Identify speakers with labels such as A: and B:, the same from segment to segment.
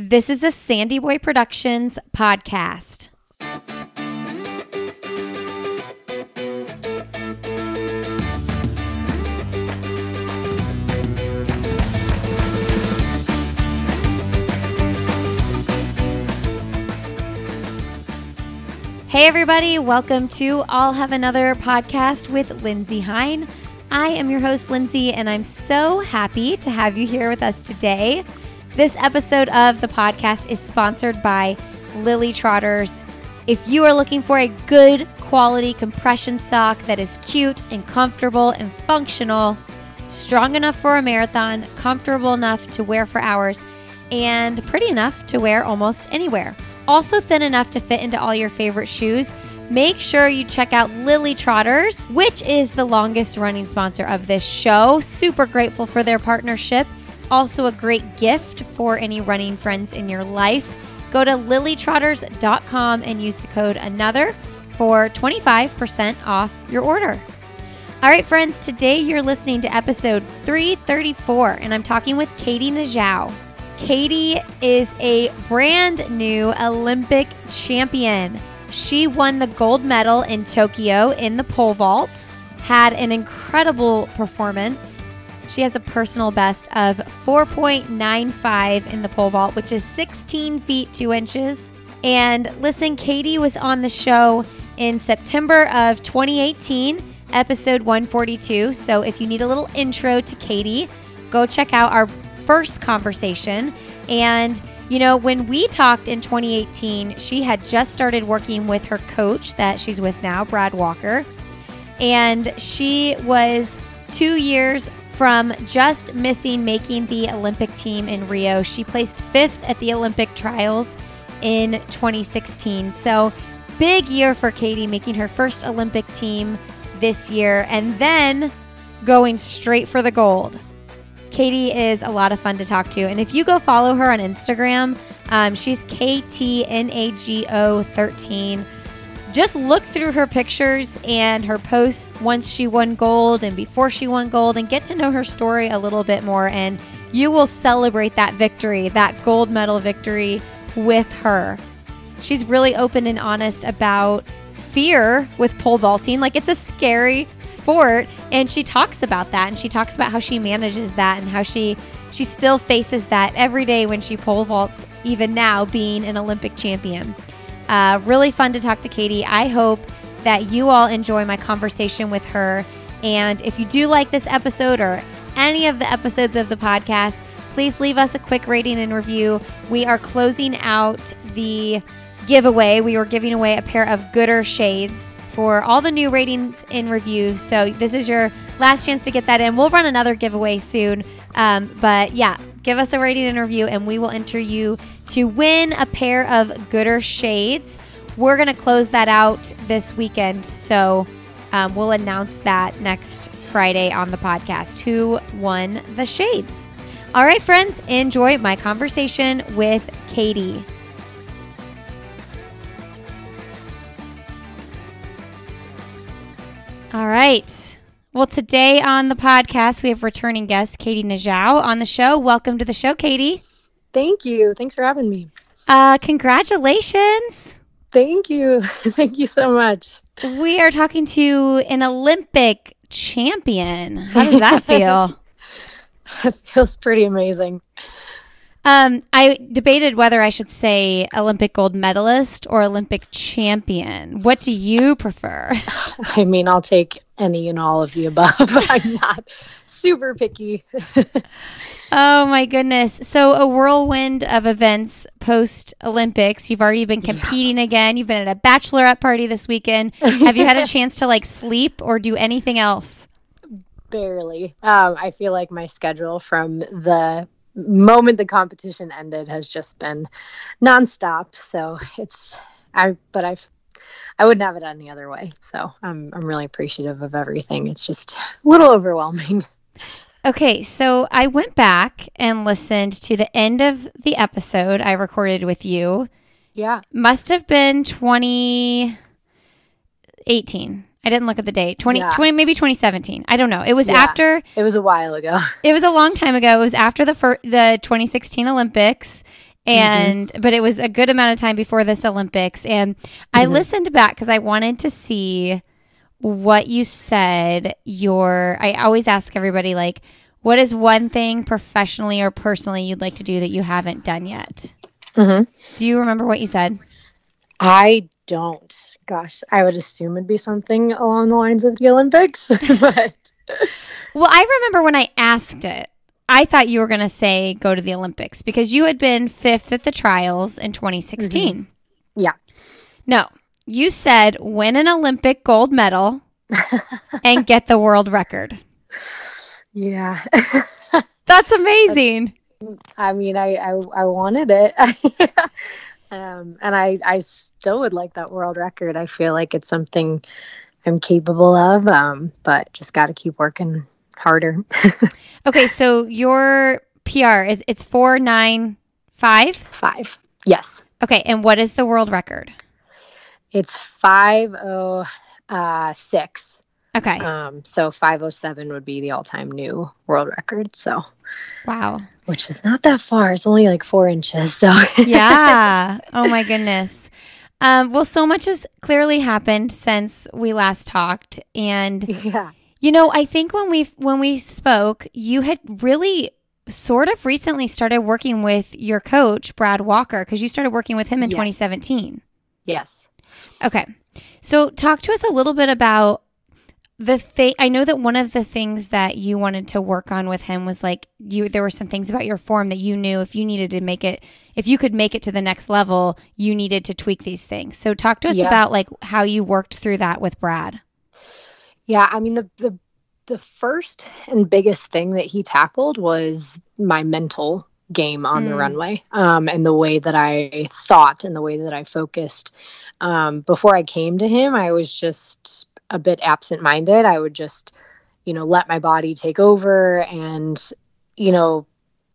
A: This is a Sandy Boy Productions podcast. Hey, everybody, welcome to I'll Have Another podcast with Lindsey Hein. I am your host, Lindsey, and I'm so happy to have you here with us today. This episode of the podcast is sponsored by Lily Trotters. If you are looking for a good quality compression sock that is cute and comfortable and functional, strong enough for a marathon, comfortable enough to wear for hours, and pretty enough to wear almost anywhere also thin enough to fit into all your favorite shoes, make sure you check out Lily Trotters, which is the longest running sponsor of this show. Super grateful for their partnership. Also, a great gift for any running friends in your life. Go to lilytrotters.com and use the code another for 25% off your order. All right, friends, today you're listening to episode 334, and I'm talking with Katie Nageotte. Katie is a brand new Olympic champion. She won the gold medal in Tokyo in the pole vault, had an incredible performance. She has a personal best of 4.95 in the pole vault, which is 16 feet 2 inches. And listen, Katie was on the show in September of 2018, episode 142. So if you need a little intro to Katie, go check out our first conversation. And, you know, when we talked in 2018, she had just started working with her coach that she's with now, Brad Walker. And she was two years from just missing making the Olympic team in Rio. She placed fifth at the Olympic trials in 2016. So, big year for Katie, making her first Olympic team this year and then going straight for the gold. Katie is a lot of fun to talk to. And if you go follow her on Instagram, um, she's KTNAGO13. Just look through her pictures and her posts once she won gold and before she won gold and get to know her story a little bit more. And you will celebrate that victory, that gold medal victory with her. She's really open and honest about fear with pole vaulting. Like it's a scary sport, and she talks about that, and she talks about how she manages that, and how she she still faces that every day when she pole vaults, even now being an Olympic champion. Uh, really fun to talk to Katie. I hope that you all enjoy my conversation with her. And if you do like this episode or any of the episodes of the podcast, please leave us a quick rating and review. We are closing out the giveaway. We were giving away a pair of Goodr shades for all the new ratings in reviews. So this is your last chance to get that in. We'll run another giveaway soon. Um, but yeah, give us a rating and review, and we will enter you to win a pair of Goodr shades. We're going to close that out this weekend. So um, we'll announce that next Friday on the podcast who won the shades. All right, friends, enjoy my conversation with Katie. All right. Well, today on the podcast, we have returning guest Katie Nageotte on the show. Welcome to the show, Katie.
B: Thank you. Thanks for having me.
A: Uh, congratulations.
B: Thank you. Thank you so much.
A: We are talking to an Olympic champion. How does that feel?
B: it feels pretty amazing.
A: Um, I debated whether I should say Olympic gold medalist or Olympic champion. What do you prefer?
B: I mean, I'll take any and all of the above. I'm not super picky.
A: oh my goodness. So, a whirlwind of events post Olympics. You've already been competing yeah. again. You've been at a bachelorette party this weekend. Have you had a chance to like sleep or do anything else?
B: Barely. Um, I feel like my schedule from the moment the competition ended has just been nonstop. So it's I but I've I wouldn't have it any other way. So I'm I'm really appreciative of everything. It's just a little overwhelming.
A: Okay, so I went back and listened to the end of the episode I recorded with you.
B: Yeah.
A: Must have been 2018. I didn't look at the date. 20, yeah. 20 maybe 2017. I don't know. It was yeah, after.
B: It was a while ago.
A: It was a long time ago. It was after the fir- the 2016 Olympics, and mm-hmm. but it was a good amount of time before this Olympics and I mm-hmm. listened back cuz I wanted to see what you said your I always ask everybody like what is one thing professionally or personally you'd like to do that you haven't done yet? Mm-hmm. Do you remember what you said?
B: I don't. Gosh, I would assume it'd be something along the lines of the Olympics, but
A: well, I remember when I asked it, I thought you were going to say go to the Olympics because you had been fifth at the trials in 2016. Mm-hmm.
B: Yeah.
A: No, you said win an Olympic gold medal and get the world record.
B: Yeah.
A: That's amazing.
B: That's, I mean, I, I, I wanted it. um, and I, I still would like that world record. I feel like it's something I'm capable of, um, but just got to keep working harder.
A: okay, so your PR is it's four nine five
B: five. Yes.
A: Okay, and what is the world record?
B: It's five oh uh, six.
A: Okay.
B: Um, so five oh seven would be the all time new world record. So.
A: Wow.
B: Which is not that far. It's only like four inches. So.
A: yeah. Oh my goodness. Um, well, so much has clearly happened since we last talked, and
B: yeah,
A: you know, I think when we when we spoke, you had really sort of recently started working with your coach Brad Walker because you started working with him in yes. 2017.
B: Yes.
A: Okay. So talk to us a little bit about the thing I know that one of the things that you wanted to work on with him was like you there were some things about your form that you knew if you needed to make it if you could make it to the next level, you needed to tweak these things. So talk to us yeah. about like how you worked through that with Brad.
B: Yeah, I mean the the the first and biggest thing that he tackled was my mental game on mm. the runway um, and the way that I thought and the way that I focused. Um, before I came to him, I was just a bit absent minded. I would just, you know, let my body take over and, you know,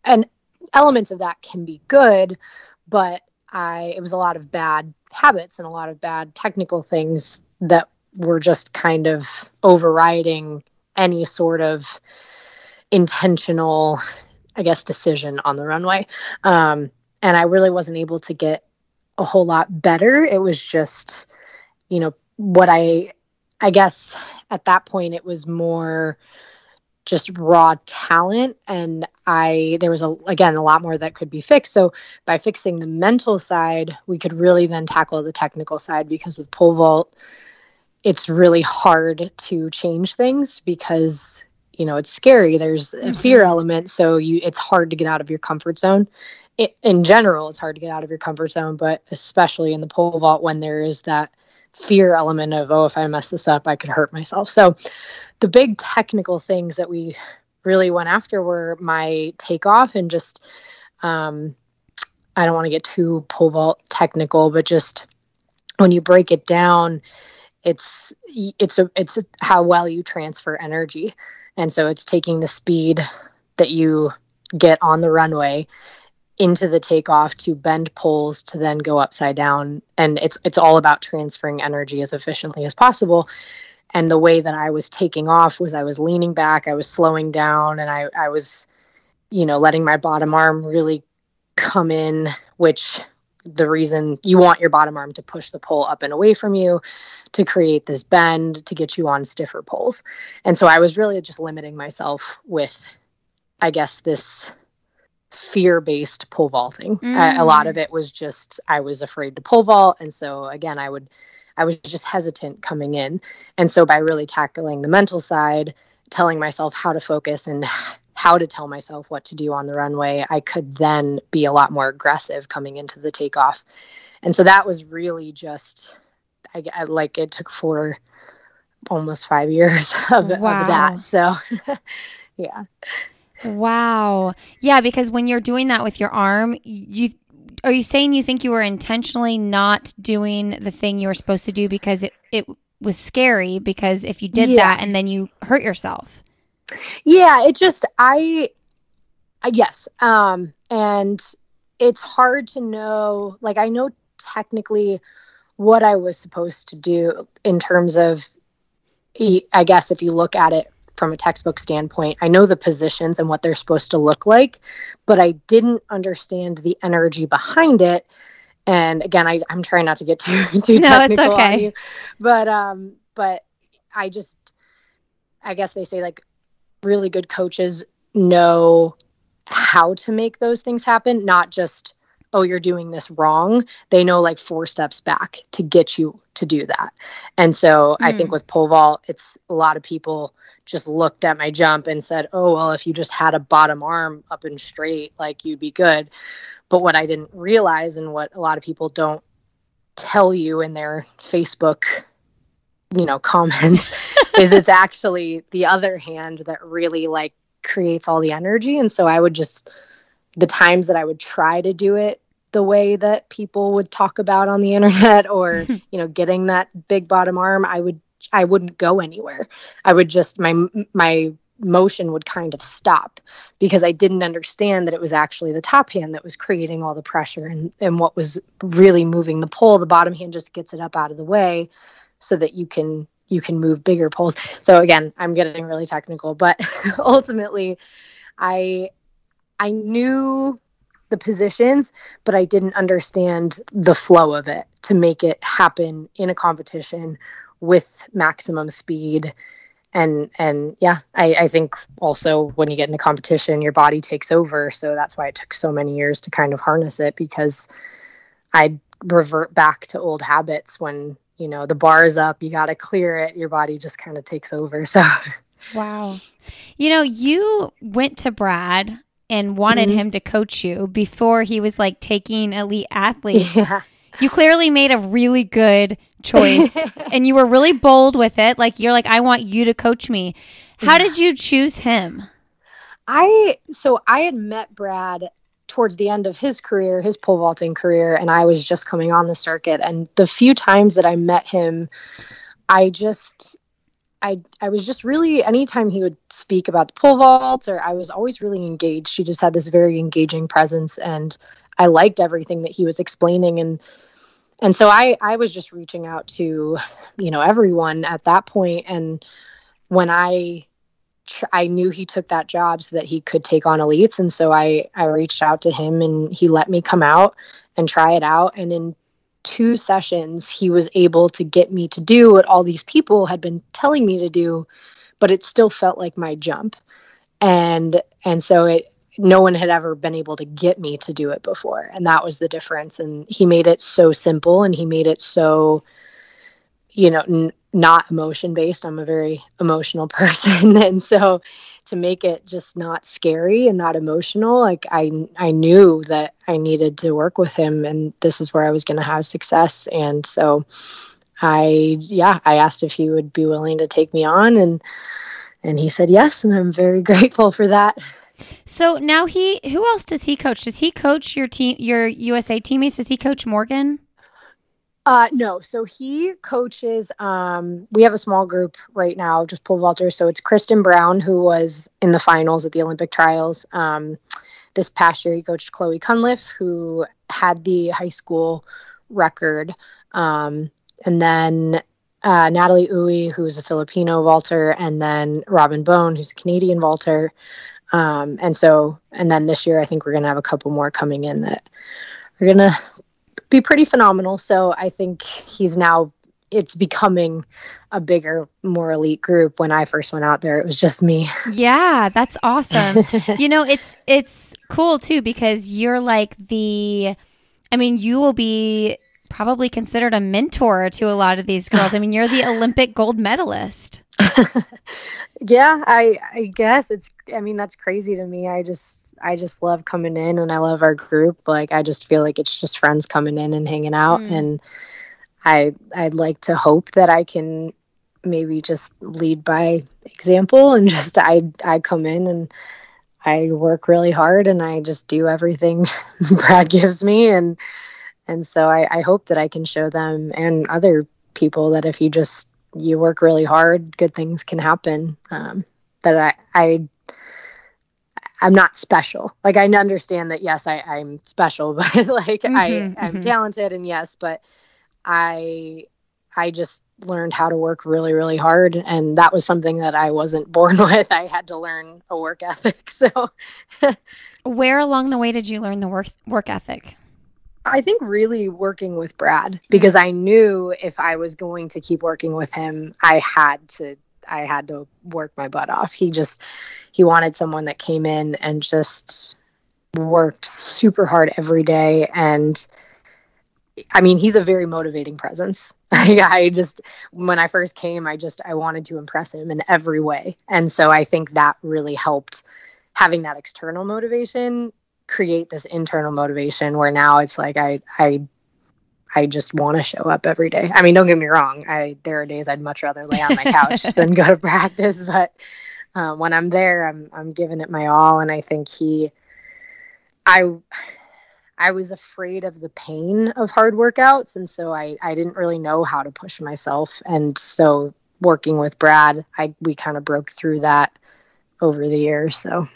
B: and elements of that can be good, but I, it was a lot of bad habits and a lot of bad technical things that were just kind of overriding any sort of intentional, I guess, decision on the runway. Um, and I really wasn't able to get a whole lot better. It was just, you know, what I I guess at that point it was more just raw talent and I there was a again a lot more that could be fixed. So by fixing the mental side, we could really then tackle the technical side because with pole vault it's really hard to change things because you know it's scary. There's a mm-hmm. fear element so you it's hard to get out of your comfort zone. It, in general it's hard to get out of your comfort zone but especially in the pole vault when there is that fear element of oh if i mess this up i could hurt myself. So the big technical things that we really went after were my takeoff and just um, i don't want to get too pole vault technical but just when you break it down it's it's a it's a, how well you transfer energy. And so it's taking the speed that you get on the runway into the takeoff to bend poles to then go upside down. And it's it's all about transferring energy as efficiently as possible. And the way that I was taking off was I was leaning back I was slowing down and I I was you know letting my bottom arm really come in which the reason you want your bottom arm to push the pole up and away from you to create this bend to get you on stiffer poles and so I was really just limiting myself with I guess this fear based pole vaulting. Mm. a lot of it was just I was afraid to pole vault. And so, again, I would, I was just hesitant coming in. And so, by really tackling the mental side, telling myself how to focus and how to tell myself what to do on the runway, I could then be a lot more aggressive coming into the takeoff. And so, that was really just, I, I like, it took four, almost five years of, wow. of that. So, yeah.
A: Wow. Yeah, because when you're doing that with your arm, you are you saying you think you were intentionally not doing the thing you were supposed to do because it, it was scary because if you did yeah. that and then you hurt yourself.
B: Yeah, it just I, I yes. Um and it's hard to know like I know technically what I was supposed to do in terms of I guess if you look at it from a textbook standpoint. I know the positions and what they're supposed to look like, but I didn't understand the energy behind it. And again, I, I'm trying not to get too too
A: No,
B: technical
A: okay.
B: on you, but um, but I just, I guess they say like really good coaches know how to make those things happen, not just oh you're doing this wrong. They know like four steps back to get you to do that. And so I think hmm. with pole vault, it's a lot of people just looked at my jump and said, "Oh, well, if you just had a bottom arm up and straight, like you'd be good." But what I didn't realize and what a lot of people don't tell you in their Facebook, you know, comments is it's actually the other hand that really like creates all the energy. And so I would just the times that I would try to do it the way that people would talk about on the internet or you know getting that big bottom arm i would i wouldn't go anywhere. I would just my my motion would kind of stop because i didn't understand that it was actually the top hand that was creating all the pressure and and what was really moving the pole the bottom hand just gets it up out of the way so that you can you can move bigger poles so again i'm getting really technical but ultimately i i knew the positions, but I didn't understand the flow of it to make it happen in a competition with maximum speed. And and yeah, I, I think also when you get in a competition, your body takes over. So that's why it took so many years to kind of harness it because I'd revert back to old habits when, you know, the bar is up, you gotta clear it, your body just kind of takes over. So
A: Wow. You know, you went to Brad and wanted
B: Mhm.
A: him to coach you before he was like taking elite athletes.
B: yeah.
A: You clearly made a really good choice and you were really bold with it. Like you're like, I want you to coach me. How did you choose him?
B: I so I had met Brad towards the end of his career, his pole vaulting career, and I was just coming on the circuit. And the few times that I met him, I just I I was just really anytime he would speak about the pole vault or I was always really engaged. He just had this very engaging presence and I liked everything that he was explaining and and so I I was just reaching out to you know everyone at that point and when I tr- I knew he took that job so that he could take on elites. And so I I reached out to him and he let me come out and try it out. And in two sessions he was able to get me to do what all these people had been telling me to do but it still felt like my jump. And and so it no one had ever been able to get me to do it before. And that was the difference. And he made it so simple and he made it so you know not emotion based i'm a very emotional person and so to make it just not scary and not emotional like i i knew that i needed to work with him and this is where i was going to have success and so i yeah i asked if he would be willing to take me on and and he said yes and i'm very grateful for that
A: So now he, who else does he coach? Does he coach your team, your USA teammates? Does he coach Morgan?
B: Uh, no. So he coaches. Um, we have a small group right now, just pole vaulters. So it's Kristen Brown, who was in the finals at the Olympic trials. Um, this past year, he coached Chloe Cunliffe, who had the high school record. Um, and then uh, Natalie Uy, who's a Filipino vaulter, and then Robin Bone, who's a Canadian vaulter. Um, and so, and then this year, I think we're going to have a couple more coming in that are going to be pretty phenomenal. So I think he's now it's becoming a bigger, more elite group. When I first went out there, it was just me.
A: Yeah, that's awesome. you know, it's it's cool too because you're like the I mean, you will be probably considered a mentor to a lot of these girls. I mean, you're the Olympic gold medalist.
B: yeah, I I guess it's I mean that's crazy to me. I just I just love coming in and I love our group. Like I just feel like it's just friends coming in and hanging out
A: Mm.
B: and I I'd like to hope that I can maybe just lead by example and just I I come in and I work really hard and I just do everything Brad gives me and and so I, I hope that I can show them and other people that if you just you work really hard, good things can happen. Um, that I I I'm not special. Like I understand that yes, I, I'm special, but like I
A: Mhm,
B: I'm
A: mhm.
B: talented and yes, but I I just learned how to work really really hard and that was something that i wasn't born with i had to learn a work ethic so
A: where along the way did you learn the work work ethic
B: i think really working with brad because i knew if i was going to keep working with him i had to i had to work my butt off he just he wanted someone that came in and just worked super hard every day and I mean, he's a very motivating presence. I, just, when I first came, I just, I wanted to impress him in every way. And so I think that really helped having that external motivation create this internal motivation where now it's like, I, I, I just want to show up every day. I mean, don't get me wrong. I, there are days I'd much rather lay on my couch than go to practice, but um, when I'm there, I'm, I'm giving it my all. And I think he, I, I was afraid of the pain of hard workouts. And so I, I didn't really know how to push myself. And so working with Brad, I, we kind of broke through that over the years. So,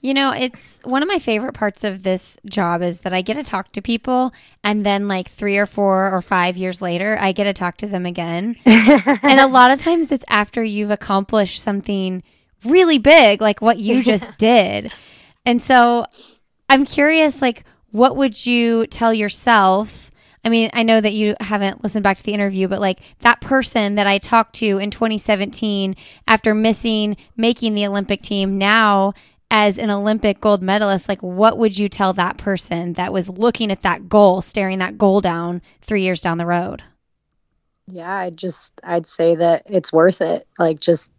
A: you know, it's one of my favorite parts of this job is that I get to talk to people and then like 3 or 4 or 5 years later, I get to talk to them again. and a lot of times it's after you've accomplished something really big like what you just did. And so I'm curious like what would you tell yourself? I mean, I know that you haven't listened back to the interview, but like that person that I talked to in 2017 after missing making the Olympic team now as an Olympic gold medalist, like what would you tell that person that was looking at that goal, staring that goal down three years down the road?
B: Yeah, I just, I'd say that it's worth it. Like, just,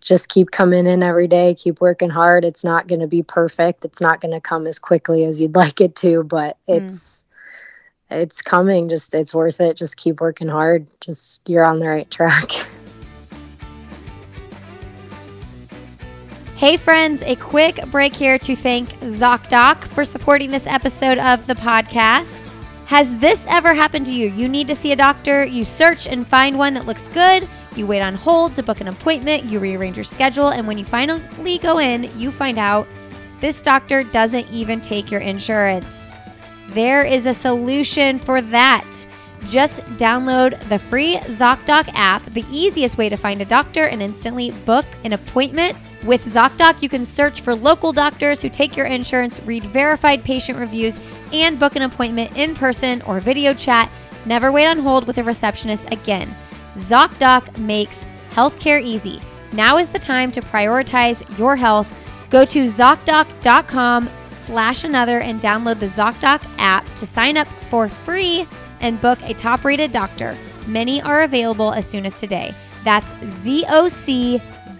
B: just keep coming in every day, keep working hard. It's not going to be perfect. It's not going to come as quickly as you'd like it to, but mm. it's mm. it's coming. Just it's worth it. Just keep working hard. Just you're on the right track.
A: Hey friends, a quick break here to thank ZocDoc for supporting this episode of the podcast. Has this ever happened to you? You need to see a doctor, you search and find one that looks good you wait on hold to book an appointment, you rearrange your schedule, and when you finally go in, you find out this doctor doesn't even take your insurance. There is a solution for that. Just download the free ZocDoc app, the easiest way to find a doctor and instantly book an appointment. With ZocDoc, you can search for local doctors who take your insurance, read verified patient reviews, and book an appointment in person or video chat. Never wait on hold with a receptionist again. ZocDoc makes healthcare easy. Now is the time to prioritize your health. Go to ZocDoc.com slash another and download the ZocDoc app to sign up for free and book a top rated doctor. Many are available as soon as today. That's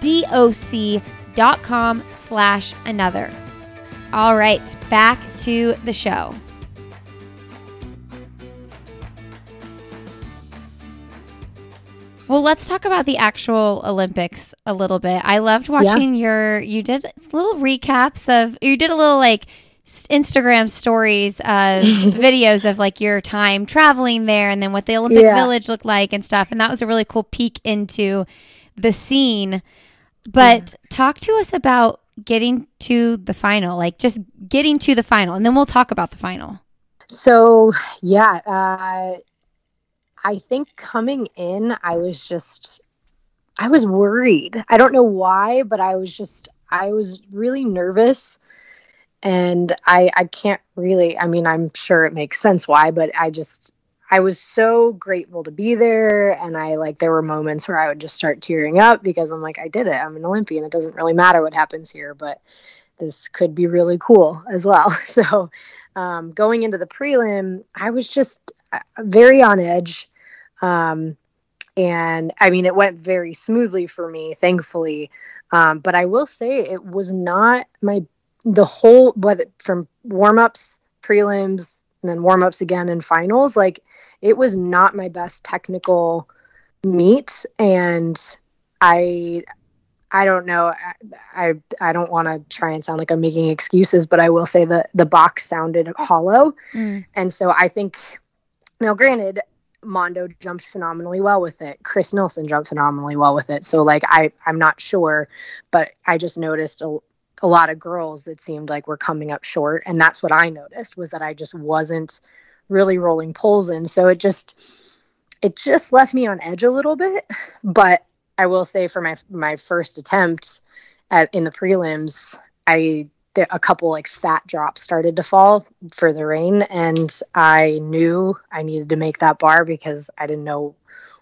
A: ZocDoc.com slash another. All right, back to the show. Well, let's talk about the actual Olympics a little bit. I loved watching yeah. your you did little recaps of you did a little like Instagram stories of videos of like your time traveling there and then what the Olympic yeah. Village looked like and stuff and that was a really cool peek into the scene. But yeah. talk to us about getting to the final, like just getting to the final and then we'll talk about the final.
B: So, yeah, uh I think coming in, I was just, I was worried. I don't know why, but I was just, I was really nervous. And I, I can't really, I mean, I'm sure it makes sense why, but I just, I was so grateful to be there. And I like, there were moments where I would just start tearing up because I'm like, I did it. I'm an Olympian. It doesn't really matter what happens here, but this could be really cool as well. So, um, going into the prelim, I was just uh, very on edge. Um, and I mean, it went very smoothly for me, thankfully. Um, but I will say it was not my the whole whether from warm ups, prelims, and then warm ups again and finals. Like it was not my best technical meet, and I I don't know. I I, I don't want to try and sound like I'm making excuses, but I will say that the box sounded hollow, mm. and so I think now, granted, Mondo jumped phenomenally well with it. Chris Nilsen jumped phenomenally well with it. So like I I'm not sure, but I just noticed a, a lot of girls it seemed like were coming up short and that's what I noticed was that I just wasn't really rolling poles in. So it just it just left me on edge a little bit. But I will say for my my first attempt at in the prelims, I a couple like fat drops started to fall for the rain and I knew I needed to make that bar because I didn't know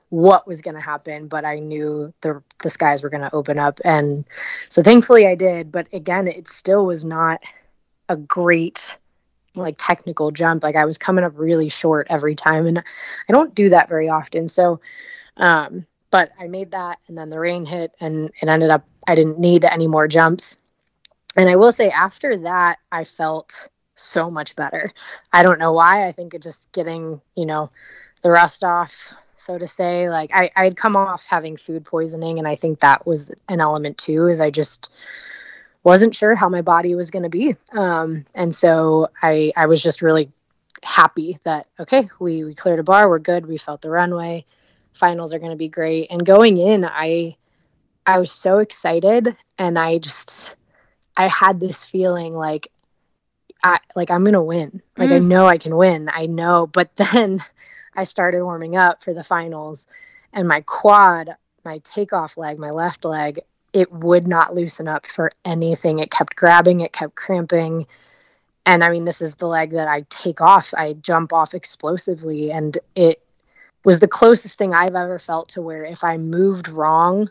B: what was going to happen, but I knew the the skies were going to open up, and so thankfully I did. But again, it still was not a great like technical jump. Like I was coming up really short every time, and I don't do that very often. So, um, but I made that, and then the rain hit, and it ended up I didn't need any more jumps. And I will say after that, I felt so much better. I don't know why. I think it just getting you know the rust off so to say. Like I, I'd come off having food poisoning, and I think that was an element too. Is I just wasn't sure how my body was going to be, um, and so I, I was just really happy that okay, we we cleared a bar, we're good, we felt the runway, finals are going to be great, and going in, I, I was so excited, and I just, I had this feeling like I like I'm gonna win. Like mm. I know I can win. I know, but then I started warming up for the finals, and my quad, my takeoff leg, my left leg, it would not loosen up for anything. It kept grabbing, it kept cramping. And I mean, this is the leg that I take off, I jump off explosively, and it was the closest thing I've ever felt to where if I moved wrong,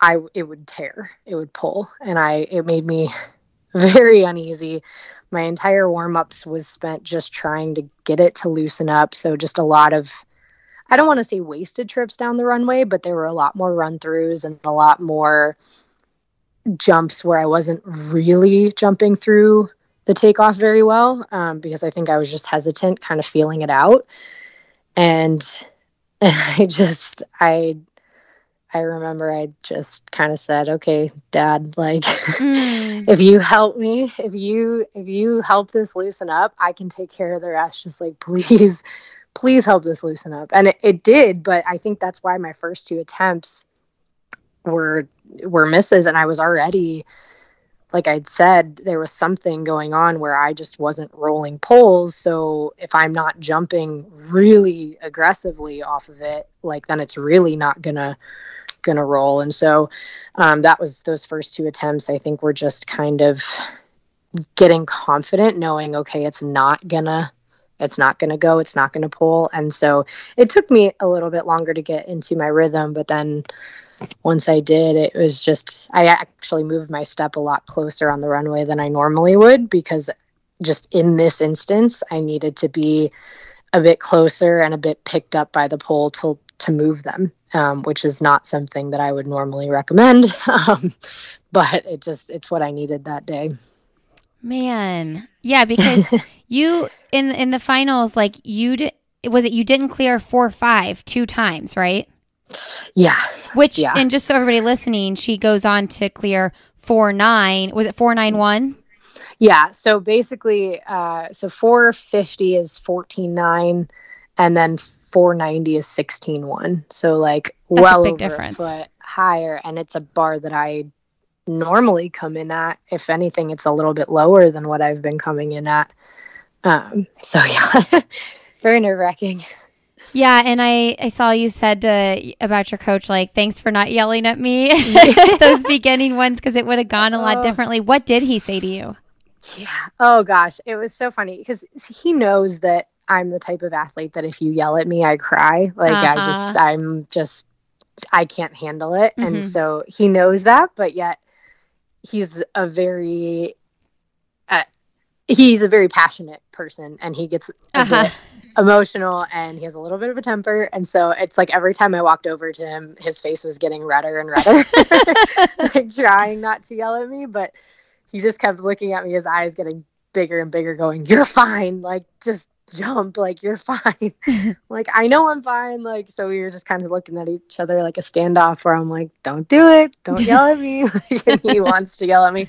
B: I it would tear, it would pull, and I it made me very uneasy my entire warm ups was spent just trying to get it to loosen up. So just a lot of, I don't want to say wasted trips down the runway, but there were a lot more run throughs and a lot more jumps where I wasn't really jumping through the takeoff very well um, because I think I was just hesitant, kind of feeling it out. And, and I just, I I remember I just kind of said, "Okay, dad, like mm. if you help me, if you if you help this loosen up, I can take care of the rest. Just like please, please help this loosen up." And it, it did, but I think that's why my first two attempts were were misses and I was already like I'd said, there was something going on where I just wasn't rolling poles. So if I'm not jumping really aggressively off of it, like then it's really not gonna gonna roll. And so um, that was those first two attempts. I think were just kind of getting confident, knowing okay, it's not gonna it's not going to go it's not going to pull and so it took me a little bit longer to get into my rhythm but then once I did, it was just, I actually moved my step a lot closer on the runway than I normally would because just in this instance, I needed to be a bit closer and a bit picked up by the pole to, to move them, um, which is not something that I would normally recommend. Um, but it just, it's what I needed that day.
A: Man. Yeah, because you in in the finals like you did was it you didn't clear 4-5 two times, right?
B: Yeah.
A: Which,
B: yeah.
A: and just so everybody listening, she goes on to clear four nine. Was it four nine one?
B: Yeah. So basically, uh, so four fifty is fourteen nine, and then four ninety is sixteen one. So like That's well a over difference. a foot higher, and it's a bar that I normally come in at. If anything, it's a little bit lower than what I've been coming in at. Um, so yeah, very nerve wracking.
A: Yeah, and I I saw you said to, about your coach like thanks for not yelling at me those beginning ones because it would have gone a lot oh. differently. What did he say to you?
B: Yeah. Oh gosh, it was so funny because he knows that I'm the type of athlete that if you yell at me, I cry. Like uh-huh. I just uh-huh. I'm just I can't handle it, mm-hmm. and so he knows that, but yet he's a very uh, he's a very passionate person, and he gets uh-huh emotional and he has a little bit of a temper. And so it's like every time I walked over to him, his face was getting redder and redder, like trying not to yell at me. But he just kept looking at me, his eyes getting bigger and bigger, going, You're fine. Like, just jump like you're fine. Like i know i'm fine. Like so we were just kind of looking at each other like a standoff where i'm like don't do it. Don't yell at me. And he wants to yell at me.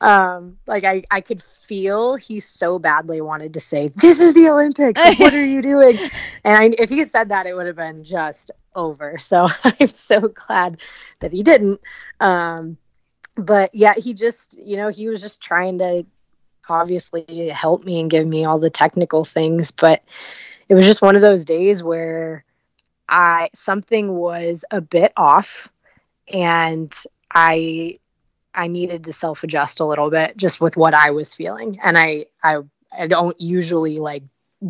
B: Um like i i could feel he so badly wanted to say this is the olympics. Like, what are you doing? And I, if he said that it would have been just over. So i'm so glad that he didn't. Um but yeah he just you know he was just trying to obviously help me and give me all the technical things but it was just one of those days where I something was a bit off and I I needed to self adjust a little bit just with what I was feeling. And I I I don't usually like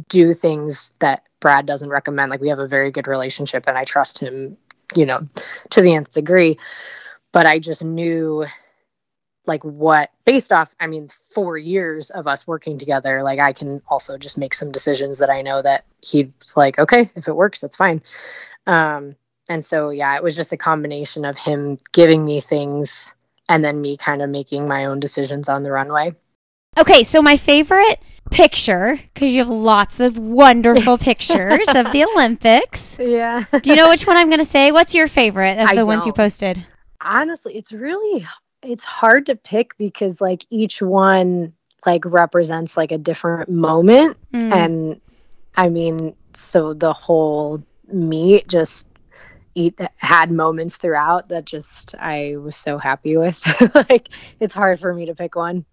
B: do things that Brad doesn't recommend. Like we have a very good relationship and I trust him, you know, to the nth degree. But I just knew like what based off i mean four years of us working together like i can also just make some decisions that i know that he's like okay if it works that's fine. Um and so yeah it was just a combination of him giving me things and then me kind of making my own decisions on the runway.
A: Okay so my favorite picture because you have lots of wonderful pictures of the olympics.
B: Yeah.
A: Do you know which one i'm going to say? What's your favorite of
B: I
A: the ones you posted?
B: Honestly it's really it's hard to pick because like each one like represents like a different moment.
A: Mm.
B: and i mean so the whole meet just eat had moments throughout that just i was so happy with. Like it's hard for me to pick one.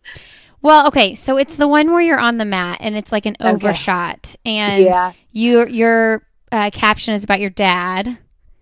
A: Well okay so it's the one where you're on the mat and it's like an
B: Okay.
A: overshot and
B: yeah.
A: your your uh, caption is about your dad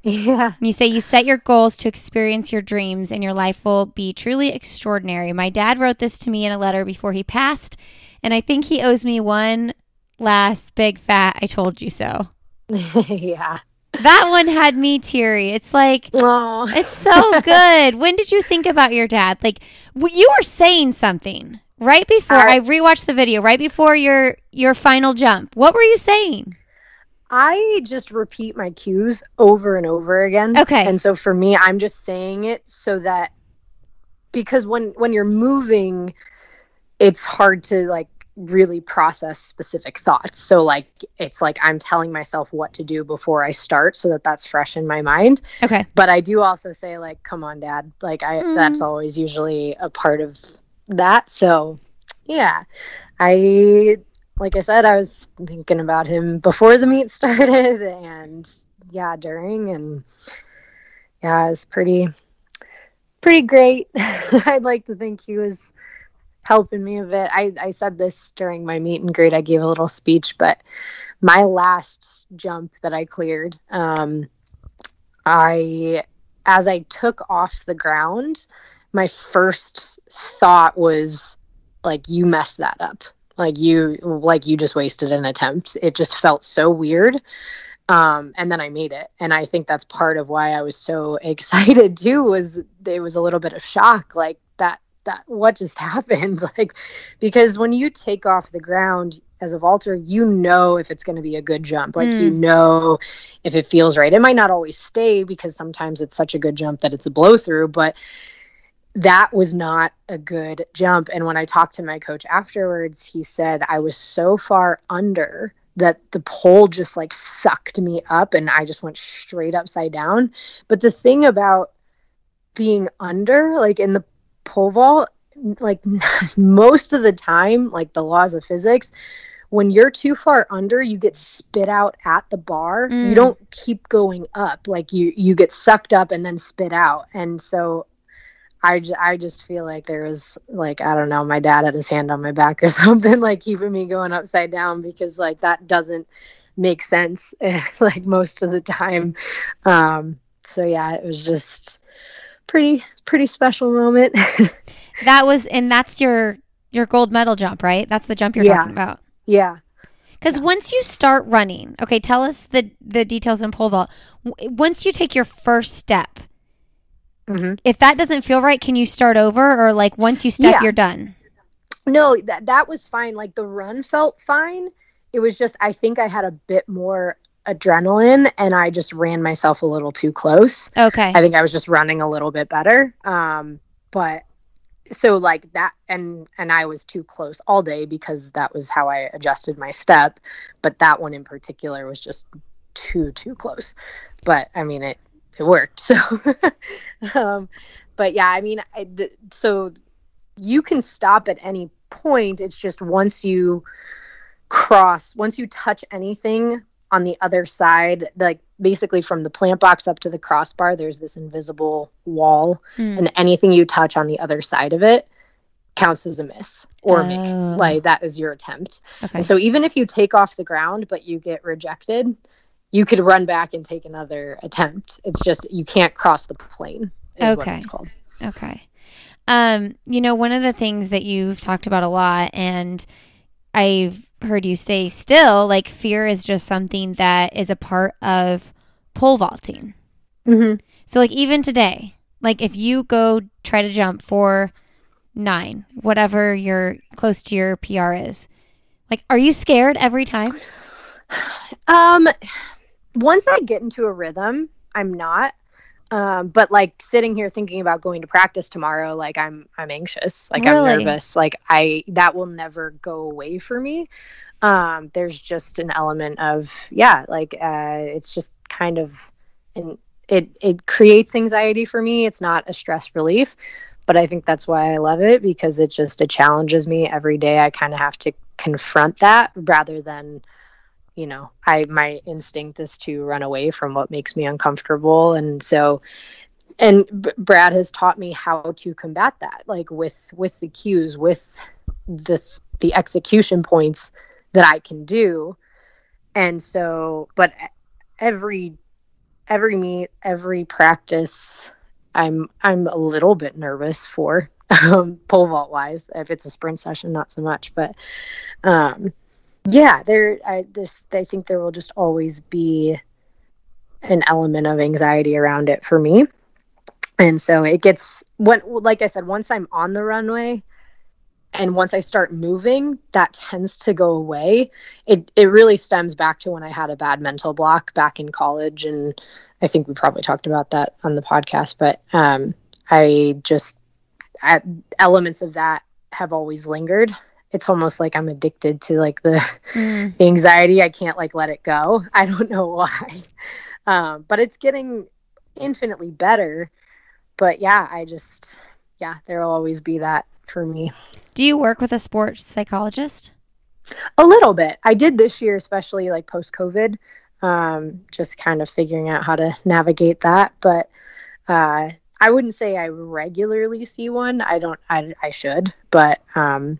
B: yeah
A: And you say you set your goals to experience your dreams and your life will be truly extraordinary. My dad wrote this to me in a letter before he passed, and I think he owes me one last big fat I told you so.
B: yeah
A: That one had me teary. It's like
B: oh
A: it's so good. when did you think about your dad? Like you were saying something right before
B: I-
A: I rewatched the video, right before your your final jump. What were you saying?
B: I just repeat my cues over and over again.
A: Okay.
B: And so for me, I'm just saying it so that because when when you're moving, it's hard to like really process specific thoughts. So like it's like I'm telling myself what to do before I start so that that's fresh in my mind.
A: Okay.
B: But I do also say like come on dad. Like I
A: Mhm.
B: that's always usually a part of that. So yeah. I like I said, I was thinking about him before the meet started and yeah, during and yeah, it's pretty pretty great. I'd like to think he was helping me a bit. I, I said this during my meet and greet. I gave a little speech, but my last jump that I cleared, um, I as I took off the ground, my first thought was like you messed that up like you like you just wasted an attempt. It just felt so weird. Um and then i made it. And i think that's part of why i was so excited too was there was a little bit of shock like that that what just happened? Like because when you take off the ground as a vaulter you know if it's going to be a good jump. Like you know if it feels right. It might not always stay because sometimes it's such a good jump that it's a blow through but that was not a good jump. And when I talked to my coach afterwards, he said I was so far under that the pole just like sucked me up and I just went straight upside down. But the thing about being under, like in the pole vault, like most of the time, like the laws of physics, when you're too far under, you get spit out at the bar.
A: Mm.
B: You don't keep going up. Like you you get sucked up and then spit out. And so I, j- I just feel like there was like I don't know my dad had his hand on my back or something like keeping me going upside down because like that doesn't make sense like most of the time um so yeah it was just pretty pretty special moment
A: That was and that's your your gold medal jump, right? That's the jump you're
B: Yeah.
A: talking about.
B: yeah
A: Because once you start running, okay, tell us the the details in pole vault. Once you take your first step,
B: hmm
A: if that doesn't feel right, can you start over, or like once you step,
B: Yeah.
A: you're done?
B: no that that was fine like the run felt fine it was just i think i had a bit more adrenaline and i just ran myself a little too close
A: Okay.
B: I think I was just running a little bit better. Um, but so like that and and I was too close all day because that was how I adjusted my step. But that one in particular was just too too close. But I mean it it worked. So um, but yeah, I mean I, th- so you can stop at any point. It's just once you cross, once you touch anything on the other side, like basically from the plant box up to the crossbar, there's this invisible wall,
A: Mm.
B: and anything you touch on the other side of it counts as a miss or
A: Oh.
B: make. Like that is your attempt.
A: Okay.
B: And so even if you take off the ground but you get rejected, you could run back and take another attempt. It's just you can't cross the plane. Is okay. what it's called.
A: Okay. Um, you know, one of the things that you've talked about a lot, and I've heard you say still, like fear is just something that is a part of pole vaulting. Mm-hmm. So, like, even today, like if you go try to jump for nine, whatever your close to your PR is, like, are you scared every time?
B: Um, once I get into a rhythm, I'm not. Um, but like sitting here thinking about going to practice tomorrow, like I'm I'm anxious, like really? I'm nervous, like I that will never go away for me. Um, there's just an element of yeah, like uh, it's just kind of and it it creates anxiety for me. It's not a stress relief, but I think that's why I love it because it just it challenges me every day. I kind of have to confront that rather than you know i my instinct is to run away from what makes me uncomfortable. And so and B- brad has taught me how to combat that like with with the cues with the the execution points that i can do. And so but every every meet every practice i'm i'm a little bit nervous for um, pole vault wise. If it's a sprint session not so much but um yeah there i this i think there will just always be an element of anxiety around it for me. And so it gets when like i said once i'm on the runway and once i start moving that tends to go away. It it really stems back to when i had a bad mental block back in college. And i think we probably talked about that on the podcast but um i just I, elements of that have always lingered it's almost like I'm addicted to like the, mm. the anxiety. I can't like let it go. I don't know why. Um, but it's getting infinitely better. But yeah, I just, yeah, there'll always be that for me.
A: Do you work with a sports psychologist?
B: A little bit. I did this year, especially like post COVID, um, just kind of figuring out how to navigate that. But uh, I wouldn't say I regularly see one. I don't. I, I should, but um,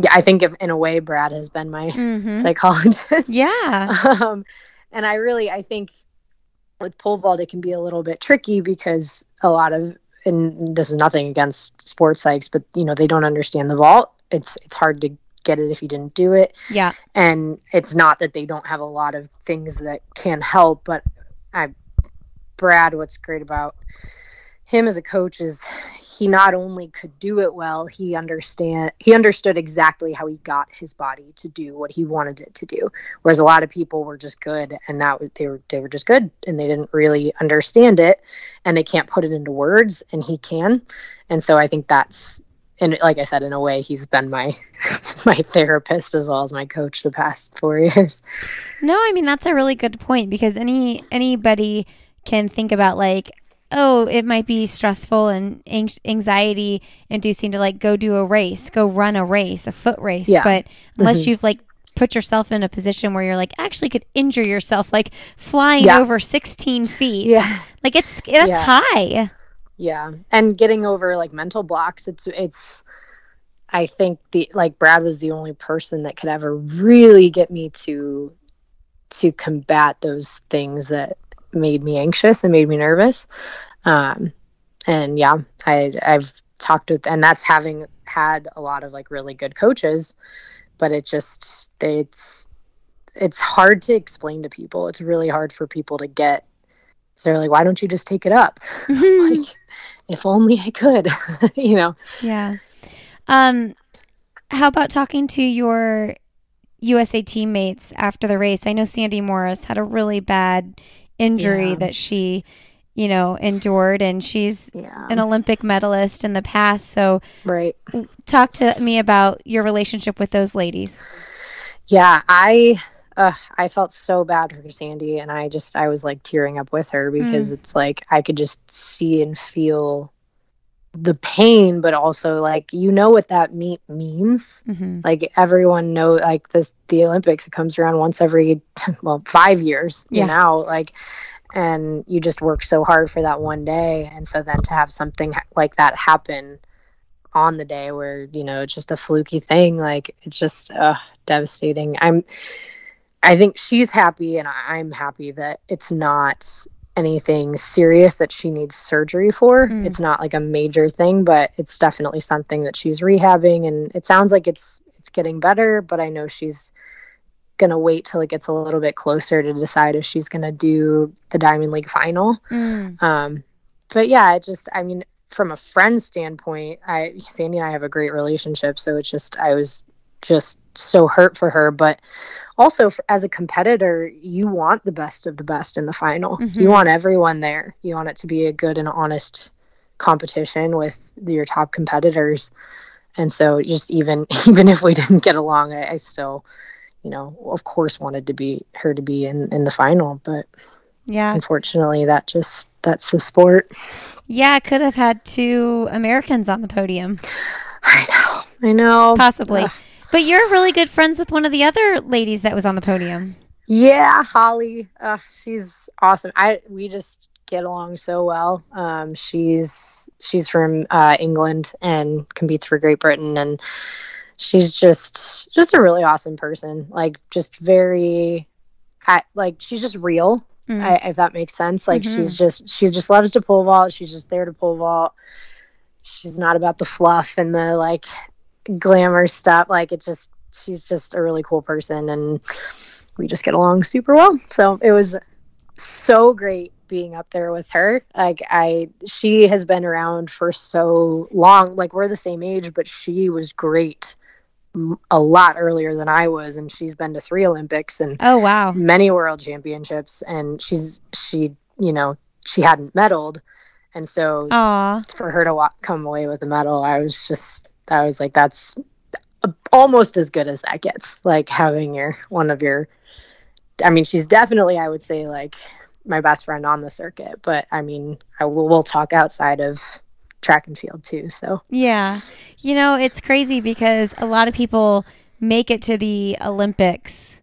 B: yeah, I think in a way Brad has been my mm-hmm. psychologist.
A: Yeah.
B: Um, and I really, I think with pole vault, it can be a little bit tricky because a lot of, and this is nothing against sports psychs, but you know, they don't understand the vault. It's, it's hard to get it if you didn't do it.
A: Yeah.
B: And it's not that they don't have a lot of things that can help, but I, Brad, what's great about him as a coach is he not only could do it well he understand he understood exactly how he got his body to do what he wanted it to do. Whereas a lot of people were just good and that they were they were just good and they didn't really understand it and they can't put it into words and he can. And so i think that's and like i said in a way he's been my my therapist as well as my coach the past 4 years.
A: No i mean that's a really good point because any anybody can think about like oh, it might be stressful and anxiety inducing to like go do a race, go run a race, a foot race. Yeah. But unless mm-hmm. you've like put yourself in a position where you're like actually could injure yourself, like flying yeah. over 16 feet.
B: Yeah.
A: Like it's, that's yeah. high.
B: Yeah. And getting over like mental blocks, it's, it's, I think the, like Brad was the only person that could ever really get me to, to combat those things that made me anxious and made me nervous. Um, and yeah, I, I've talked with, and that's having had a lot of like really good coaches, but it just, it's, it's hard to explain to people. It's really hard for people to get. So they're like, why don't you just take it up? like, if only I could, you know?
A: Yeah. Um, how about talking to your USA teammates after the race? I know Sandi Morris had a really bad injury yeah. that she you know endured and she's yeah. an olympic medalist in the past so
B: right
A: talk to me about your relationship with those ladies
B: yeah i uh, i felt so bad for sandi and i just i was like tearing up with her because mm. it's like i could just see and feel the pain but also like you know what that meet means mm-hmm. like everyone know like this the olympics it comes around once every well five years yeah. now like and you just work so hard for that one day and so then to have something like that happen on the day where you know it's just a fluky thing like it's just uh, devastating i'm I think she's happy and I'm happy that it's not anything serious that she needs surgery for. Mm. It's not like a major thing, but it's definitely something that she's rehabbing and it sounds like it's it's getting better, but I know she's going to wait till it gets a little bit closer to decide if she's going to do the Diamond League final. Mm. Um, but yeah, it just, I mean, from a friend standpoint, I Sandi and I have a great relationship, so it's just I was just so hurt for her, but also for, as a competitor, you want the best of the best in the final. Mm-hmm. You want everyone there. You want it to be a good and honest competition with your top competitors. And so just even even if we didn't get along, I, I still, you know, of course wanted to be her to be in in the final, but
A: yeah.
B: Unfortunately, that just that's the sport.
A: Yeah, could have had two Americans on the podium.
B: I know. I know.
A: Possibly. But you're really good friends with one of the other ladies that was on the podium.
B: Yeah, Holly. Uh, she's awesome. I we just get along so well. Um, she's she's from uh, England and competes for Great Britain, and she's just just a really awesome person. Like just very, at, like she's just real mm-hmm. I, if that makes sense. Like mm-hmm. she's just she just loves to pole vault. She's just there to pole vault. She's not about the fluff and the like glamour stuff. Like it just she's just a really cool person and we just get along super well. So it was so great being up there with her. Like I she has been around for so long. Like we're the same age, but she was great a lot earlier than I was, and she's been to three Olympics and
A: oh wow,
B: many World Championships, and she's she you know she hadn't medaled, and so
A: Aww.
B: for her to walk, come away with a medal, I was just I was like that's almost as good as that gets, like having your one of your, I mean she's definitely I would say like my best friend on the circuit, but I mean I will we'll talk outside of track and field too. So
A: yeah, you know it's crazy because a lot of people make it to the Olympics,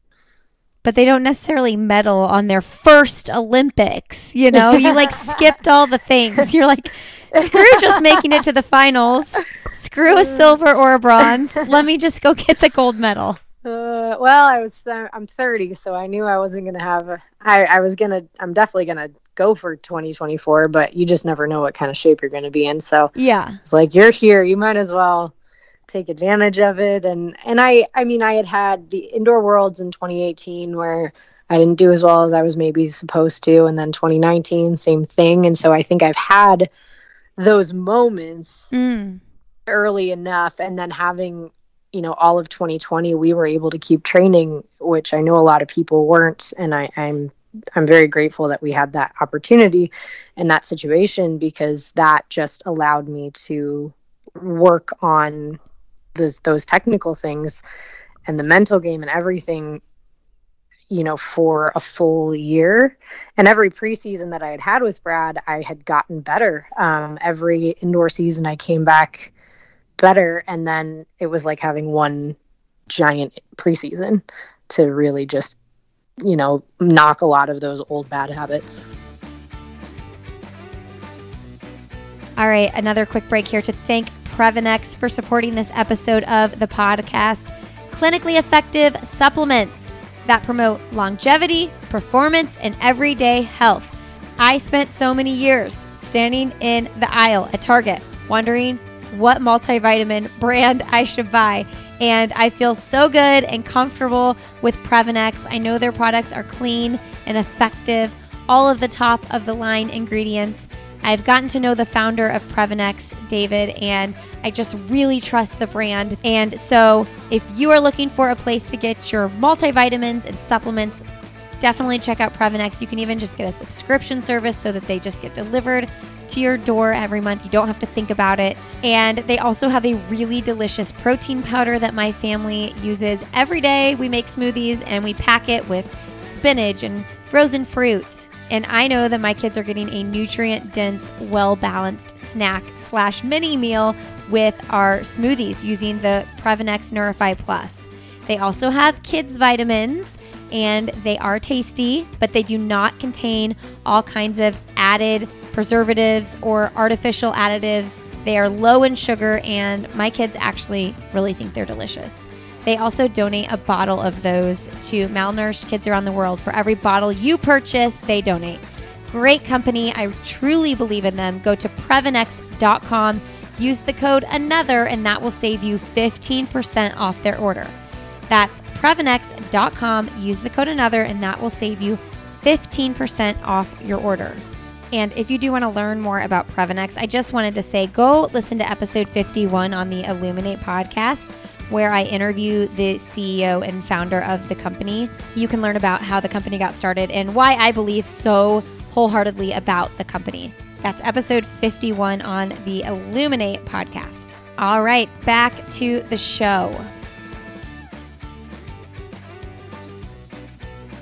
A: but they don't necessarily medal on their first Olympics. You know, you like skipped all the things. You're like, screw just making it to the finals. Screw a silver or a bronze. Let me just go get the gold medal.
B: Uh, well, I was uh, I'm 30, so I knew I wasn't gonna have. A, I I was gonna. I'm definitely gonna go for 2024, but you just never know what kind of shape you're going to be in. So
A: yeah,
B: it's like you're here, you might as well take advantage of it. And and I I mean I had had the indoor worlds in 2018 where I didn't do as well as I was maybe supposed to, and then 2019 same thing. And so I think I've had those moments mm. early enough, and then having you know all of 2020 we were able to keep training which i know a lot of people weren't and I, i'm I'm very grateful that we had that opportunity and that situation because that just allowed me to work on those those technical things and the mental game and everything you know for a full year and every preseason that i had had with brad i had gotten better um, every indoor season i came back better and then it was like having one giant preseason to really just you know, knock a lot of those old bad habits.
A: All right, another quick break here to thank Previnex for supporting this episode of the podcast. Clinically effective supplements that promote longevity, performance, and everyday health. I spent so many years standing in the aisle at Target wondering what multivitamin brand I should buy and I feel so good and comfortable with Previnex. I know their products are clean and effective, all of the top of the line ingredients. I've gotten to know the founder of Previnex, David, and I just really trust the brand. And so, if you are looking for a place to get your multivitamins and supplements, definitely check out Previnex. You can even just get a subscription service so that they just get delivered to your door every month. You don't have to think about it. And they also have a really delicious protein powder that my family uses every day. We make smoothies and we pack it with spinach and frozen fruit. And I know that my kids are getting a nutrient dense, well balanced snack slash mini meal with our smoothies using the Previnex Neurify Plus. They also have kids' vitamins and they are tasty, but they do not contain all kinds of added preservatives or artificial additives. They are low in sugar, and my kids actually really think they're delicious. They also donate a bottle of those to malnourished kids around the world. For every bottle you purchase, they donate. Great company. I truly believe in them. Go to Previnex.com, use the code ANOTHER, and that will save you 15% off their order. That's Previnex.com, use the code ANOTHER, and that will save you 15% off your order. And if you do want to learn more about Previnex, I just wanted to say go listen to episode 51 on the Illuminate podcast, where I interview the CEO and founder of the company. You can learn about how the company got started and why I believe so wholeheartedly about the company. That's episode 51 on the Illuminate podcast. All right, back to the show.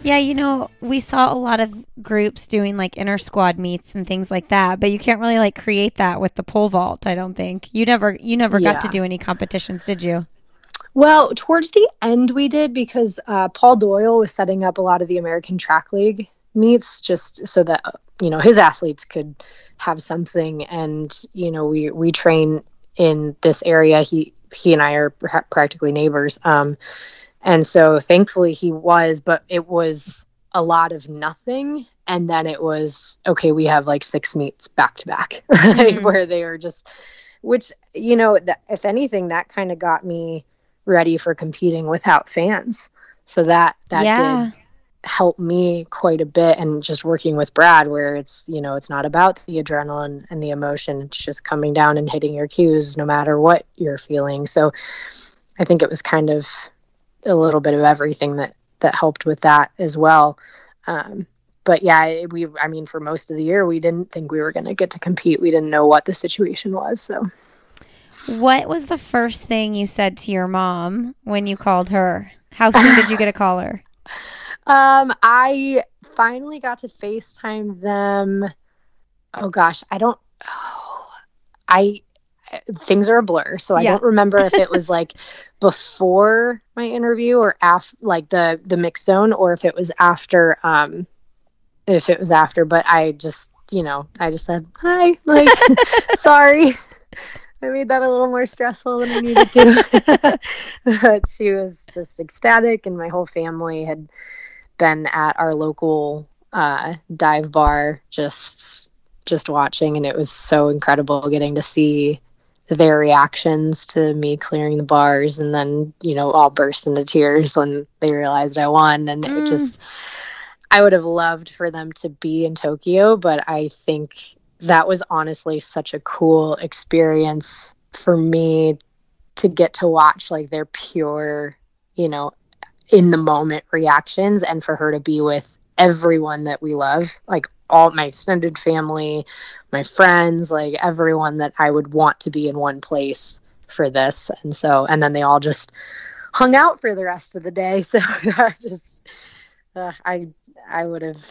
A: Yeah, you know, we saw a lot of groups doing like inner squad meets and things like that, but you can't really like create that with the pole vault, I don't think. You never you never yeah. got to do any competitions, did you?
B: Well, towards the end we did because uh, Paul Doyle was setting up a lot of the American Track League meets just so that you know his athletes could have something and you know we we train in this area he he and I are pr- practically neighbors um and so thankfully he was, but it was a lot of nothing. And then it was, okay, we have like six meets back to back mm-hmm. where they are just, which, you know, th- if anything, that kind of got me ready for competing without fans. So that, that yeah. did help me quite a bit and just working with Brad where it's you know it's not about the adrenaline and the emotion it's just coming down and hitting your cues no matter what you're feeling so I think it was kind of a little bit of everything that that helped with that as well. Um, but yeah, we I mean for most of the year we didn't think we were going to get to compete. We didn't know what the situation was. So
A: what was the first thing you said to your mom when you called her? How soon did you get a caller?
B: Um, I finally got to FaceTime them. Oh gosh, I don't. Oh, I things are a blur so i yeah. don't remember if it was like before my interview or after like the the mix zone or if it was after um if it was after but i just you know i just said hi like sorry i made that a little more stressful than i needed to but she was just ecstatic and my whole family had been at our local uh, dive bar just just watching and it was so incredible getting to see their reactions to me clearing the bars and then you know all burst into tears when they realized i won and mm. it just i would have loved for them to be in tokyo but i think that was honestly such a cool experience for me to get to watch like their pure you know in the moment reactions and for her to be with everyone that we love like all my extended family, my friends, like everyone that I would want to be in one place for this. And so, and then they all just hung out for the rest of the day. So I just, uh, I, I would have,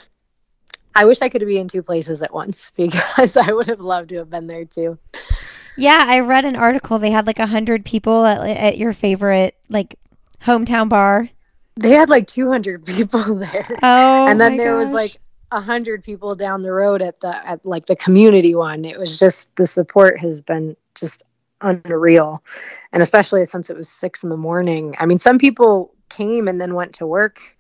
B: I wish I could be in two places at once because I would have loved to have been there too.
A: Yeah, I read an article. They had like a hundred people at, at your favorite like hometown bar.
B: They had like 200 people there.
A: Oh,
B: and then there gosh. was like a hundred people down the road at the at like the community one. It was just the support has been just unreal, and especially since it was six in the morning. I mean, some people came and then went to work.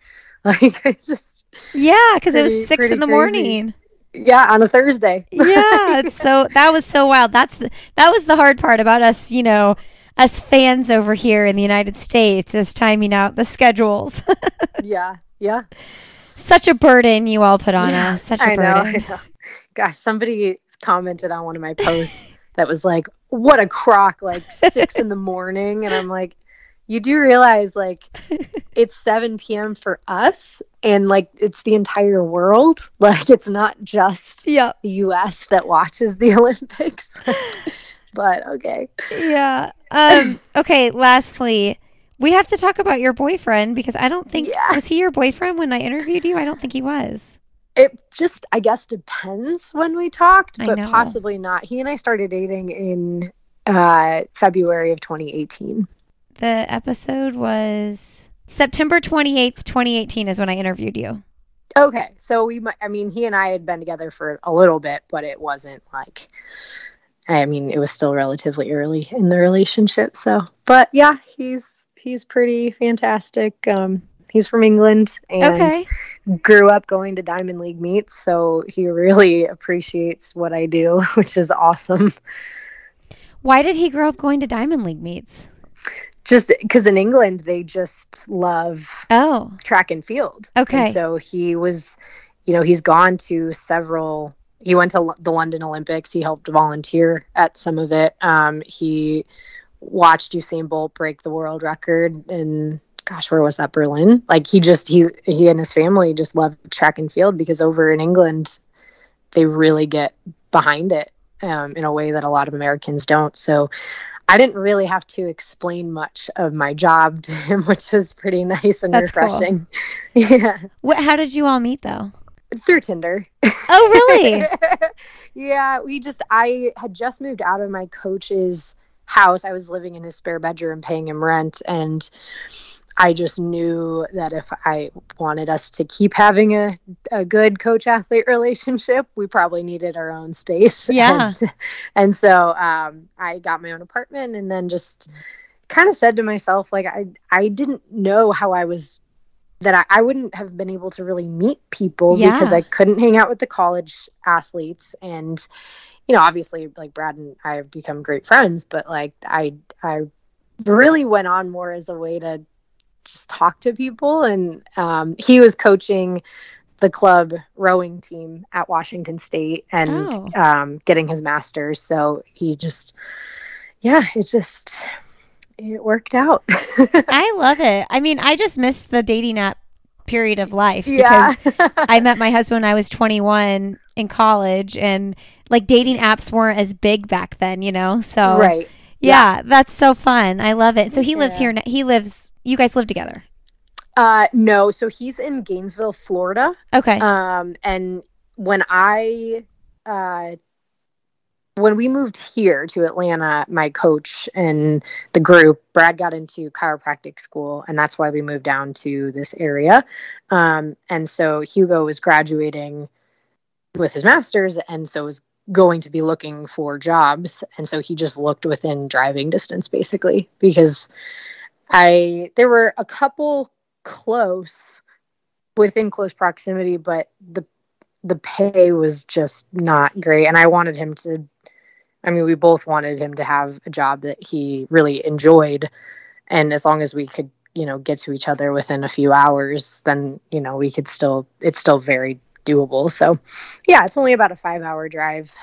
B: Like it's just
A: yeah, because it was six in the crazy. morning.
B: Yeah, on a Thursday.
A: yeah, so that was so wild. That's the, that was the hard part about us, you know, us fans over here in the United States is timing out the schedules.
B: yeah, yeah
A: such a burden you all put on us. Such a I burden. Know, I know.
B: Gosh, somebody commented on one of my posts that was like, "What a crock!" Like six in the morning, and I'm like, you do realize like it's 7 p.m. for us, and like it's the entire world. Like it's not just the U.S. that watches the Olympics. But okay.
A: Yeah. Um. Okay. Lastly we have to talk about your boyfriend because I don't think yeah. was he your boyfriend when I interviewed you? I don't think he was.
B: It just I guess depends when we talked, but possibly not. He and I started dating in uh, February of 2018.
A: The episode was September 28th, 2018 is when I interviewed you.
B: Okay. So we I mean he and I had been together for a little bit, but it wasn't like I mean, it was still relatively early in the relationship. So, but yeah, he's he's pretty fantastic. Um, he's from England and
A: Okay.
B: grew up going to Diamond League meets, so he really appreciates what I do, which is awesome.
A: Why did he grow up going to Diamond League meets?
B: Just because in England they just love
A: Oh,
B: track and field.
A: Okay.
B: And so he was, you know, he's gone to several. He went to the London Olympics. He helped volunteer at some of it. Um, he watched Usain Bolt break the world record in gosh, where was that? Berlin. Like he just he he and his family just love track and field because over in England they really get behind it um, in a way that a lot of Americans don't. So I didn't really have to explain much of my job to him, which was pretty nice and
A: That's cool.
B: refreshing. Yeah,
A: what, how did you all meet though?
B: Through Tinder.
A: Oh, really?
B: yeah, we just I had just moved out of my coach's house. I was living in his spare bedroom paying him rent and I just knew that if I wanted us to keep having a, a good coach athlete relationship, we probably needed our own space.
A: Yeah.
B: And, and so um, I got my own apartment and then just kind of said to myself, like, I, I didn't know how I was, that I, I wouldn't have been able to really meet people
A: Yeah.
B: because I couldn't hang out with the college athletes. And, you know, obviously, like, Brad and I have become great friends, but like, I, I really went on more as a way to just talk to people. And um, he was coaching the club rowing team at Washington State and
A: Oh.
B: um, getting his master's. So he just, yeah, it just, it worked out.
A: I love it. I mean, I just miss the dating app period of life
B: yeah.
A: because I met my husband when I was 21 in college and like dating apps weren't as big back then, you know? So
B: right.
A: yeah, that's so fun. I love it. So he lives
B: Yeah.
A: here. He lives, you guys live together.
B: Uh, no, so he's in Gainesville, Florida.
A: Okay.
B: Um, and when I, uh, when we moved here to Atlanta, my coach and the group, Brad got into chiropractic school, and that's why we moved down to this area. Um, and so Hugo was graduating with his master's, and so was going to be looking for jobs. And so he just looked within driving distance, basically, because I there were a couple close within close proximity, but the the pay was just not great. And I wanted him to I mean, we both wanted him to have a job that he really enjoyed. And as long as we could, you know, get to each other within a few hours, then, you know, we could still it's still very doable. So yeah, it's only about a five hour drive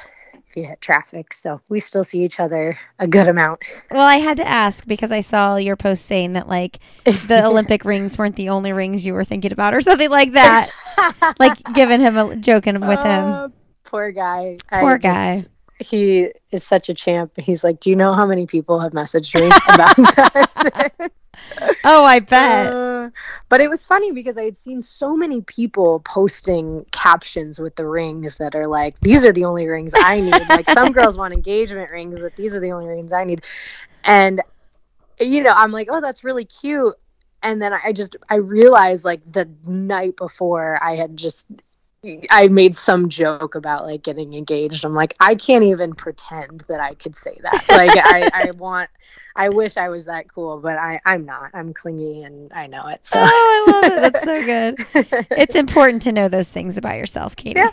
B: if you hit traffic. So we still see each other a good amount.
A: well, I had to ask because I saw your post saying that like the Olympic rings weren't the only rings you were thinking about or something like that. like giving him a joking with him.
B: Uh, poor guy.
A: Poor guy.
B: He is such a champ. He's like, Do you know how many people have messaged me about that?
A: Oh, I bet.
B: Uh, but it was funny because I had seen so many people posting captions with the rings that are like, These are the only rings I need. like some girls want engagement rings, that these are the only rings I need. And, you know, I'm like, Oh, that's really cute. And then I just I realized like the night before I had just I made some joke about like getting engaged. I'm like, I can't even pretend that I could say that. Like, I, I want, I wish I was that cool, but I, I'm not. I'm clingy and I know it. So,
A: Oh, I love it. That's so good. It's important to know those things about yourself, Katie.
B: Yeah,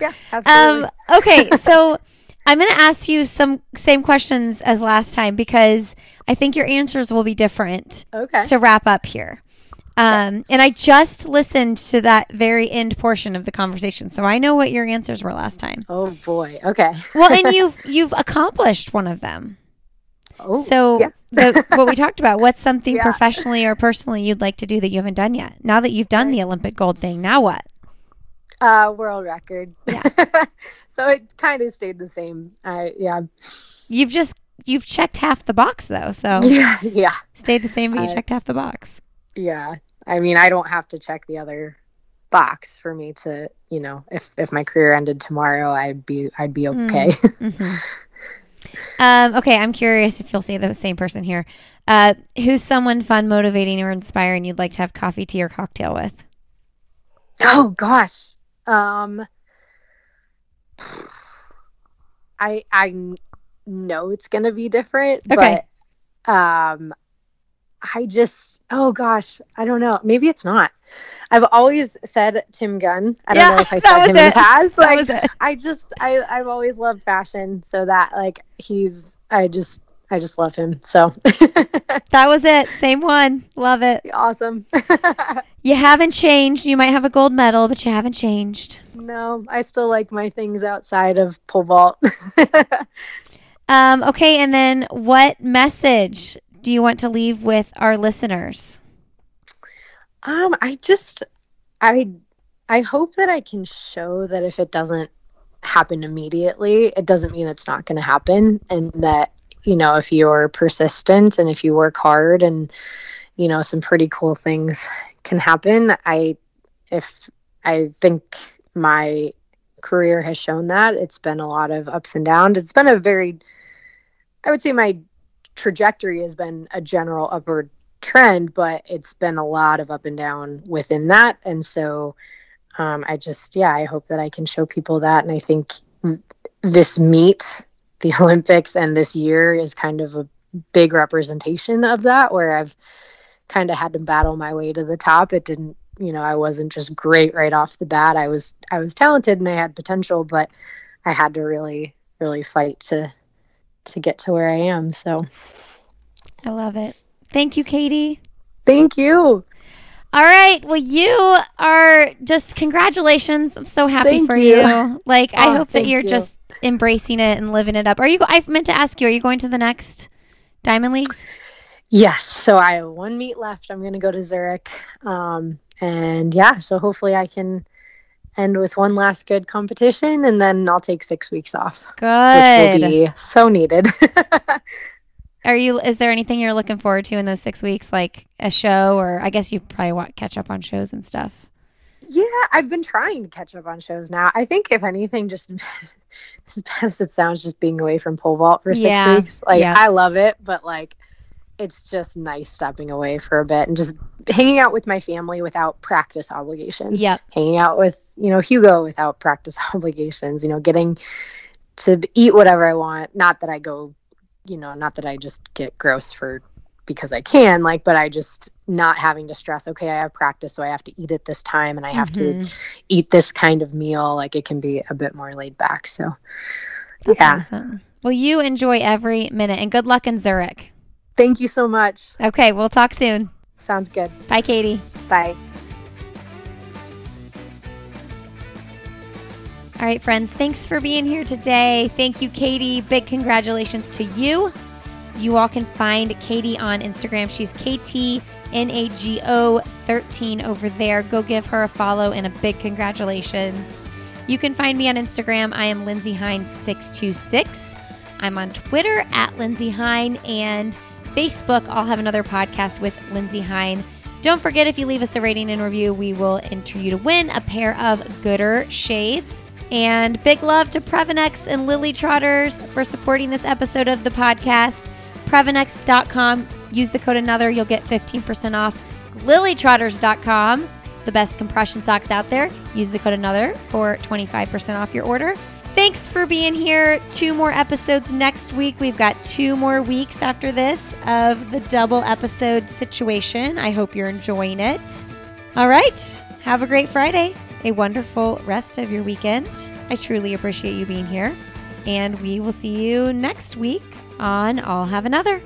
B: yeah, absolutely.
A: Um, okay, so I'm going to ask you some same questions as last time because I think your answers will be different
B: okay.
A: to wrap up here. Um, and I just listened to that very end portion of the conversation, so I know what your answers were last time.
B: oh boy. Okay.
A: Well, and you've you've accomplished one of them.
B: Oh,
A: So
B: yeah.
A: the, what we talked about, what's something
B: Yeah.
A: professionally or personally you'd like to do that you haven't done yet? Now that you've done the Olympic gold thing, now what?
B: uh, world record.
A: Yeah.
B: so it kind of stayed the same. I, yeah.
A: You've just you've checked half the box though, so
B: Yeah. Yeah.
A: stayed the same, but you
B: I-
A: checked half the box.
B: Yeah. I mean, I don't have to check the other box for me to, you know, if, if my career ended tomorrow, I'd be, I'd be
A: Mm.
B: okay.
A: hmm Um, okay, I'm curious if you'll say the same person here. Uh, who's someone fun, motivating, or inspiring you'd like to have coffee, tea, or cocktail with?
B: Oh gosh. Um I I know it's going to be different,
A: Okay.
B: but um I just, oh gosh, I don't know. Maybe it's not. I've always said Tim Gunn. I don't
A: Yeah,
B: know if I said him in
A: it.
B: the past. Like. I just, I, I've always loved fashion. So that, like, he's, I just, I just love him. So
A: That was it. Same one. Love it.
B: awesome.
A: You haven't changed. You might have a gold medal, but you haven't changed.
B: no, I still like my things outside of pole vault.
A: Um, okay, and then what message do you want to leave with our listeners?
B: Um, I just, I, I hope that I can show that if it doesn't happen immediately, it doesn't mean it's not going to happen, and that you know if you're persistent and if you work hard, and you know some pretty cool things can happen. I, if I think my career has shown that it's been a lot of ups and downs. It's been a very, I would say my trajectory has been a general upward trend, but it's been a lot of up and down within that. And so um, I just, yeah, I hope that I can show people that. And I think this meet, the Olympics, and this year is kind of a big representation of that, where I've kind of had to battle my way to the top. It didn't, you know, I wasn't just great right off the bat. I was, I was talented and I had potential, but I had to really, really fight to, to get to where I am. So
A: I love it. Thank you, Katie.
B: thank you.
A: All right. Well, you are just congratulations. I'm so happy
B: Thank
A: for
B: you.
A: you. Like, I
B: Oh,
A: hope that you're
B: you.
A: just embracing it and living it up. Are you? I meant to ask you. Are you going to the next Diamond Leagues?
B: Yes. So I have one meet left. I'm going to go to Zurich. Um, and yeah, so hopefully I can end with one last good competition and then I'll take six weeks off,
A: Good, which
B: will be so needed.
A: Are you? Is there anything you're looking forward to in those six weeks, like a show, or I guess you probably want catch up on shows and stuff.
B: yeah, I've been trying to catch up on shows now. I think if anything, just as bad as it sounds, just being away from pole vault for six
A: Yeah,
B: weeks, like
A: yeah.
B: I love it, but like it's just nice stepping away for a bit and just hanging out with my family without practice obligations.
A: Yeah.
B: hanging out with you know Hugo without practice obligations. You know, getting to eat whatever I want. Not that I go, you know, not that I just get gross for because I can, like, but I just not having to stress. Okay, I have practice, so I have to eat at this time, and I have
A: Mhm.
B: to eat this kind of meal. Like, it can be a bit more laid back. So,
A: That's
B: yeah.
A: awesome. Well, you enjoy every minute, and good luck in Zurich.
B: Thank you so much.
A: Okay, we'll talk soon.
B: Sounds good.
A: Bye, Katie.
B: Bye.
A: All right, friends, thanks for being here today. Thank you, Katie. Big congratulations to you. You all can find Katie on Instagram. She's KTNAGO13 over there. Go give her a follow and a big congratulations. You can find me on Instagram. I am Lindsey Hein626. I'm on Twitter at Lindsay Hine and Facebook. I'll have another podcast with Lindsey Hein. Don't forget if you leave us a rating and review, we will enter you to win a pair of Goodr shades. And big love to Previnex and Lily Trotters for supporting this episode of the podcast. Previnex.com. Use the code another, you'll get 15% off. LilyTrotters.com, the best compression socks out there. Use the code another for 25% off your order. Thanks for being here. Two more episodes next week. We've got two more weeks after this of the double episode situation. I hope you're enjoying it. All right. Have a great Friday. A wonderful rest of your weekend. I truly appreciate you being here. And we will see you next week on I'll Have Another.